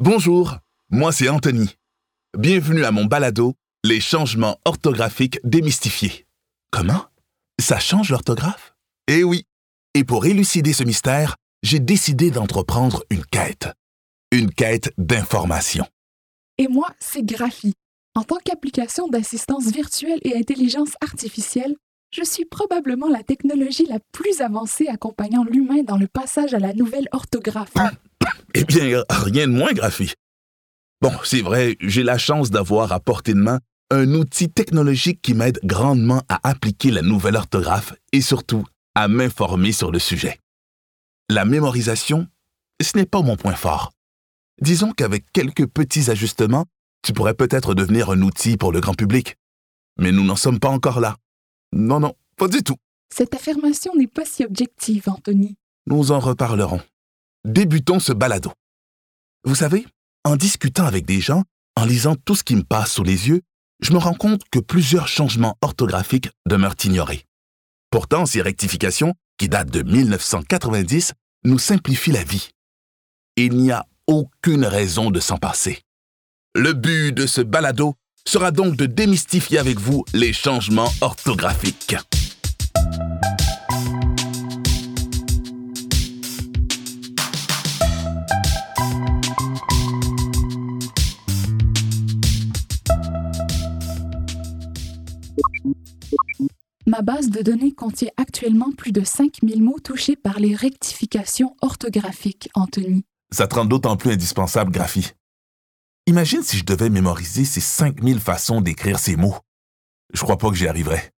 Bonjour, moi c'est Anthony. Bienvenue à mon balado Les changements orthographiques démystifiés. Comment? Ça change l'orthographe? Eh oui. Et pour élucider ce mystère, j'ai décidé d'entreprendre une quête. Une quête d'information. Et moi, c'est Graphi. En tant qu'application d'assistance virtuelle et intelligence artificielle, je suis probablement la technologie la plus avancée accompagnant l'humain dans le passage à la nouvelle orthographe. Eh bien, rien de moins, Graphi. Bon, c'est vrai, j'ai la chance d'avoir à portée de main un outil technologique qui m'aide grandement à appliquer la nouvelle orthographe et surtout à m'informer sur le sujet. La mémorisation, ce n'est pas mon point fort. Disons qu'avec quelques petits ajustements, tu pourrais peut-être devenir un outil pour le grand public. Mais nous n'en sommes pas encore là. Non, non, pas du tout. Cette affirmation n'est pas si objective, Anthony. Nous en reparlerons. Débutons ce balado. Vous savez, en discutant avec des gens, en lisant tout ce qui me passe sous les yeux, je me rends compte que plusieurs changements orthographiques demeurent ignorés. Pourtant, ces rectifications, qui datent de 1990, nous simplifient la vie. Il n'y a aucune raison de s'en passer. Le but de ce balado sera donc de démystifier avec vous les changements orthographiques. Ma base de données contient actuellement plus de 5000 mots touchés par les rectifications orthographiques, Anthony. Ça te rend d'autant plus indispensable, Graphi. Imagine si je devais mémoriser ces 5000 façons d'écrire ces mots. Je crois pas que j'y arriverais.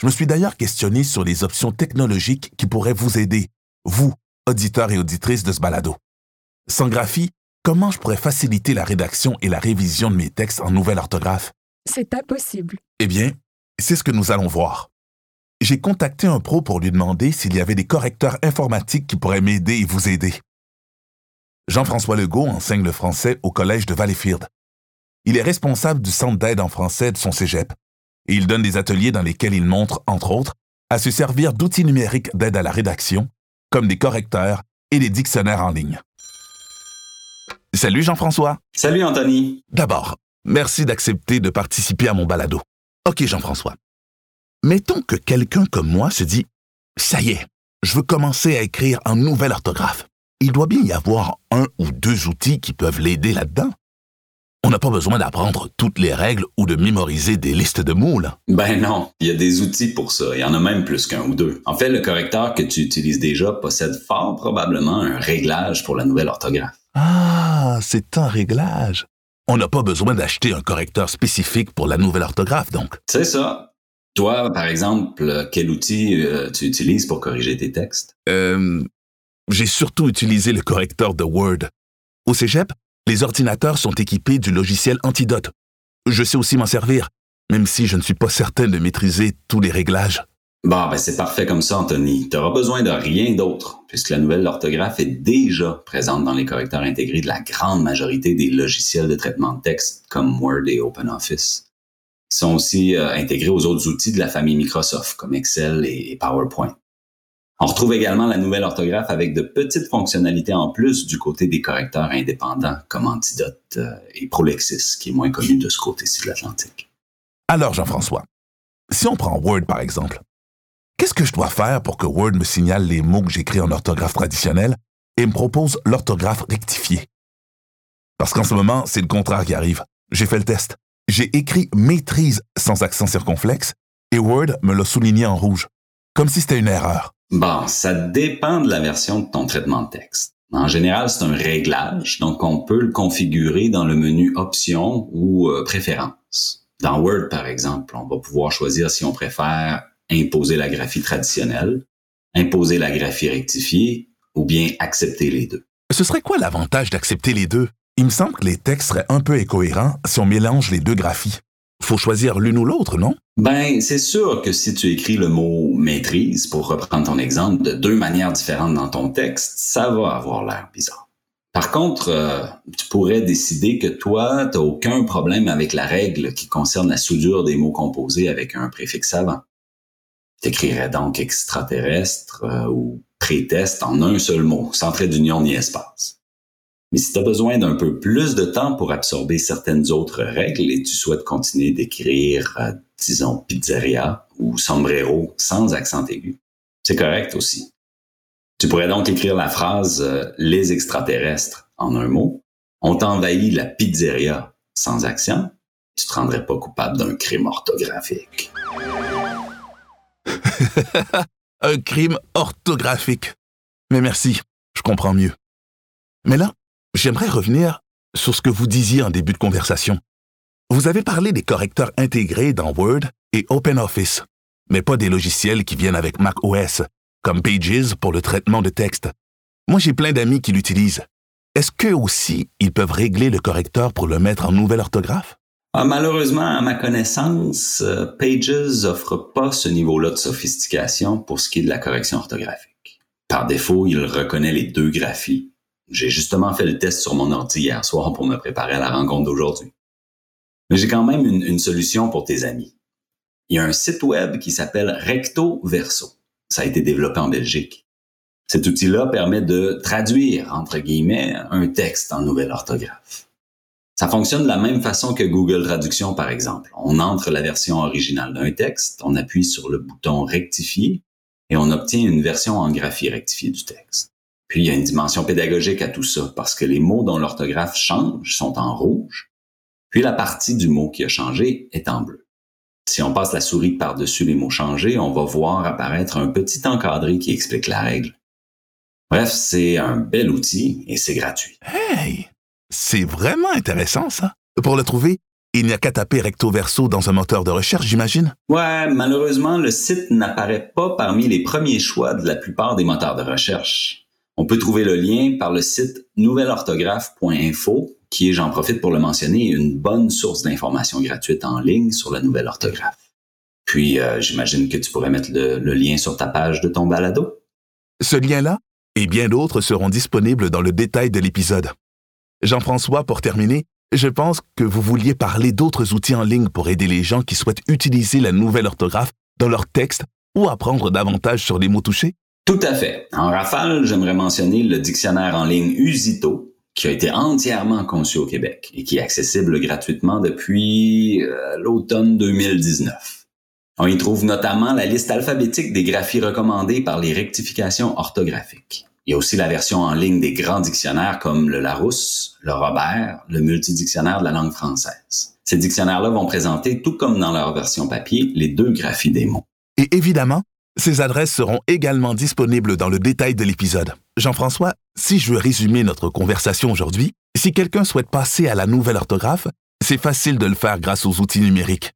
Je me suis d'ailleurs questionné sur les options technologiques qui pourraient vous aider, vous, auditeurs et auditrices de ce balado. Sans graphie, comment je pourrais faciliter la rédaction et la révision de mes textes en nouvelle orthographe? C'est impossible. Eh bien, c'est ce que nous allons voir. J'ai contacté un pro pour lui demander s'il y avait des correcteurs informatiques qui pourraient m'aider et vous aider. Jean-François Legault enseigne le français au Collège de Valleyfield. Il est responsable du centre d'aide en français de son cégep et il donne des ateliers dans lesquels il montre, entre autres, à se servir d'outils numériques d'aide à la rédaction, comme des correcteurs et des dictionnaires en ligne. Salut Jean-François. Salut Anthony. D'abord, merci d'accepter de participer à mon balado. OK Jean-François. Mettons que quelqu'un comme moi se dit Ça y est, je veux commencer à écrire en nouvelle orthographe il doit bien y avoir un ou deux outils qui peuvent l'aider là-dedans. On n'a pas besoin d'apprendre toutes les règles ou de mémoriser des listes de mots, là. Ben non, il y a des outils pour ça. Il y en a même plus qu'un ou deux. En fait, le correcteur que tu utilises déjà possède fort probablement un réglage pour la nouvelle orthographe. Ah, c'est un réglage. On n'a pas besoin d'acheter un correcteur spécifique pour la nouvelle orthographe, donc. C'est ça. Toi, par exemple, quel outil euh, tu utilises pour corriger tes textes? Euh, j'ai surtout utilisé le correcteur de Word. Au Cégep, les ordinateurs sont équipés du logiciel Antidote. Je sais aussi m'en servir, même si je ne suis pas certain de maîtriser tous les réglages. Bon, ben c'est parfait comme ça, Anthony. Tu n'auras besoin de rien d'autre, puisque la nouvelle orthographe est déjà présente dans les correcteurs intégrés de la grande majorité des logiciels de traitement de texte comme Word et OpenOffice. Ils sont aussi euh, intégrés aux autres outils de la famille Microsoft, comme Excel et PowerPoint. On retrouve également la nouvelle orthographe avec de petites fonctionnalités en plus du côté des correcteurs indépendants comme Antidote euh, et Prolexis, qui est moins connu de ce côté-ci de l'Atlantique. Alors, Jean-François, si on prend Word par exemple, qu'est-ce que je dois faire pour que Word me signale les mots que j'écris en orthographe traditionnelle et me propose l'orthographe rectifiée? Parce qu'en ce moment, c'est le contraire qui arrive. J'ai fait le test. J'ai écrit maîtrise sans accent circonflexe et Word me l'a souligné en rouge, comme si c'était une erreur. Bon, ça dépend de la version de ton traitement de texte. En général, c'est un réglage, donc on peut le configurer dans le menu Options ou euh, Préférences. Dans Word, par exemple, on va pouvoir choisir si on préfère imposer la graphie traditionnelle, imposer la graphie rectifiée ou bien accepter les deux. Ce serait quoi l'avantage d'accepter les deux? Il me semble que les textes seraient un peu incohérents si on mélange les deux graphies. Faut choisir l'une ou l'autre, non? Ben, c'est sûr que si tu écris le mot maîtrise, pour reprendre ton exemple, de deux manières différentes dans ton texte, ça va avoir l'air bizarre. Par contre, euh, tu pourrais décider que toi, tu n'as aucun problème avec la règle qui concerne la soudure des mots composés avec un préfixe avant. Tu écrirais donc extraterrestre euh, ou préteste en un seul mot, sans trait d'union ni espace. Mais si tu as besoin d'un peu plus de temps pour absorber certaines autres règles et tu souhaites continuer d'écrire, euh, disons, pizzeria ou sombrero sans accent aigu, c'est correct aussi. Tu pourrais donc écrire la phrase euh, les extraterrestres en un mot. On t'envahit la pizzeria sans accent. Tu te rendrais pas coupable d'un crime orthographique. un crime orthographique. Mais merci, je comprends mieux. Mais là, j'aimerais revenir sur ce que vous disiez en début de conversation. Vous avez parlé des correcteurs intégrés dans Word et OpenOffice, mais pas des logiciels qui viennent avec Mac OS, comme Pages pour le traitement de texte. Moi, j'ai plein d'amis qui l'utilisent. Est-ce qu'eux aussi, ils peuvent régler le correcteur pour le mettre en nouvelle orthographe? Ah, malheureusement, à ma connaissance, euh, Pages offre pas ce niveau-là de sophistication pour ce qui est de la correction orthographique. Par défaut, il reconnaît les deux graphies. J'ai justement fait le test sur mon ordi hier soir pour me préparer à la rencontre d'aujourd'hui. Mais j'ai quand même une, une solution pour tes amis. Il y a un site web qui s'appelle Recto Verso. Ça a été développé en Belgique. Cet outil-là permet de traduire, entre guillemets, un texte en nouvelle orthographe. Ça fonctionne de la même façon que Google Traduction, par exemple. On entre la version originale d'un texte, on appuie sur le bouton Rectifier et on obtient une version en graphie rectifiée du texte. Puis il y a une dimension pédagogique à tout ça, parce que les mots dont l'orthographe change sont en rouge, puis la partie du mot qui a changé est en bleu. Si on passe la souris par-dessus les mots changés, on va voir apparaître un petit encadré qui explique la règle. Bref, c'est un bel outil et c'est gratuit. Hey! C'est vraiment intéressant, ça. Pour le trouver, il n'y a qu'à taper recto verso dans un moteur de recherche, j'imagine? Ouais, malheureusement, le site n'apparaît pas parmi les premiers choix de la plupart des moteurs de recherche. On peut trouver le lien par le site nouvelleorthographe.info qui est, j'en profite pour le mentionner, une bonne source d'informations gratuites en ligne sur la nouvelle orthographe. Puis, euh, j'imagine que tu pourrais mettre le, le, lien sur ta page de ton balado. Ce lien-là et bien d'autres seront disponibles dans le détail de l'épisode. Jean-François, pour terminer, je pense que vous vouliez parler d'autres outils en ligne pour aider les gens qui souhaitent utiliser la nouvelle orthographe dans leur texte ou apprendre davantage sur les mots touchés? Tout à fait. En rafale, j'aimerais mentionner le dictionnaire en ligne Usito, qui a été entièrement conçu au Québec et qui est accessible gratuitement depuis euh, l'automne 2019. On y trouve notamment la liste alphabétique des graphies recommandées par les rectifications orthographiques. Il y a aussi la version en ligne des grands dictionnaires comme le Larousse, le Robert, le multidictionnaire de la langue française. Ces dictionnaires-là vont présenter, tout comme dans leur version papier, les deux graphies des mots. Et évidemment, ces adresses seront également disponibles dans le détail de l'épisode. Jean-François, si je veux résumer notre conversation aujourd'hui, si quelqu'un souhaite passer à la nouvelle orthographe, c'est facile de le faire grâce aux outils numériques.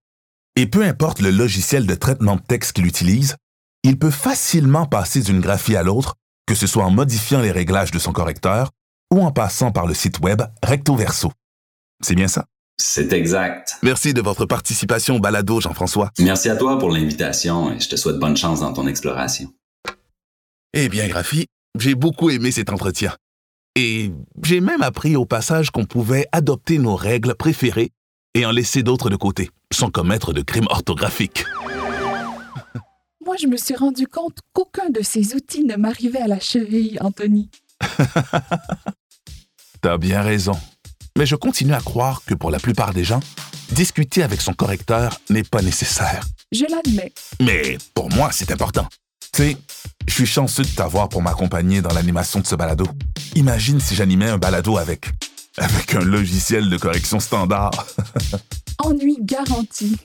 Et peu importe le logiciel de traitement de texte qu'il utilise, il peut facilement passer d'une graphie à l'autre, que ce soit en modifiant les réglages de son correcteur ou en passant par le site web recto verso. C'est bien ça? C'est exact. Merci de votre participation au balado, Jean-François. Merci à toi pour l'invitation et je te souhaite bonne chance dans ton exploration. Eh bien, Graphie, j'ai beaucoup aimé cet entretien. Et j'ai même appris au passage qu'on pouvait adopter nos règles préférées et en laisser d'autres de côté, sans commettre de crimes orthographiques. Moi, je me suis rendu compte qu'aucun de ces outils ne m'arrivait à la cheville, Anthony. T'as bien raison. Mais je continue à croire que pour la plupart des gens, discuter avec son correcteur n'est pas nécessaire. Je l'admets. Mais pour moi, c'est important. Tu sais, je suis chanceux de t'avoir pour m'accompagner dans l'animation de ce balado. Imagine si j'animais un balado avec. avec un logiciel de correction standard. Ennui garanti.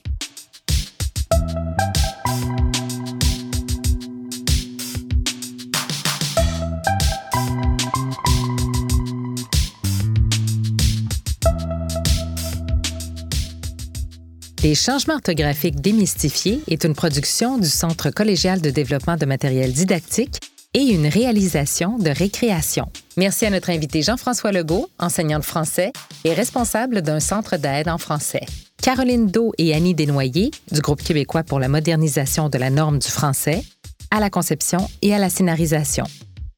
Les changements orthographiques démystifiés est une production du Centre collégial de développement de matériel didactique et une réalisation de récréation. Merci à notre invité Jean-François Legault, enseignant de français et responsable d'un centre d'aide en français. Caroline Do et Annie Desnoyers, du groupe québécois pour la modernisation de la norme du français, à la conception et à la scénarisation.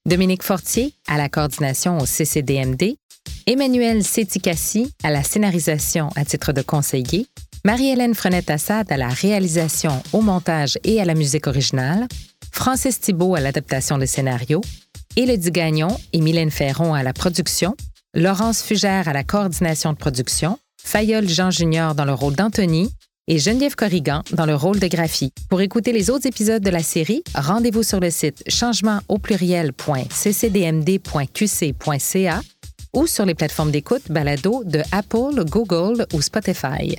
Dominique Fortier, à la coordination au CCDMD. Emmanuel Séticassi, à la scénarisation à titre de conseiller Marie-Hélène Frenette-Assad à la réalisation, au montage et à la musique originale, Francis Thibault à l'adaptation des scénarios, Élodie Gagnon et Mylène Ferron à la production, Laurence Fugère à la coordination de production, Fayol Jean Junior dans le rôle d'Anthony et Geneviève Corrigan dans le rôle de Graphie. Pour écouter les autres épisodes de la série, rendez-vous sur le site changement au ou sur les plateformes d'écoute balado de Apple, Google ou Spotify.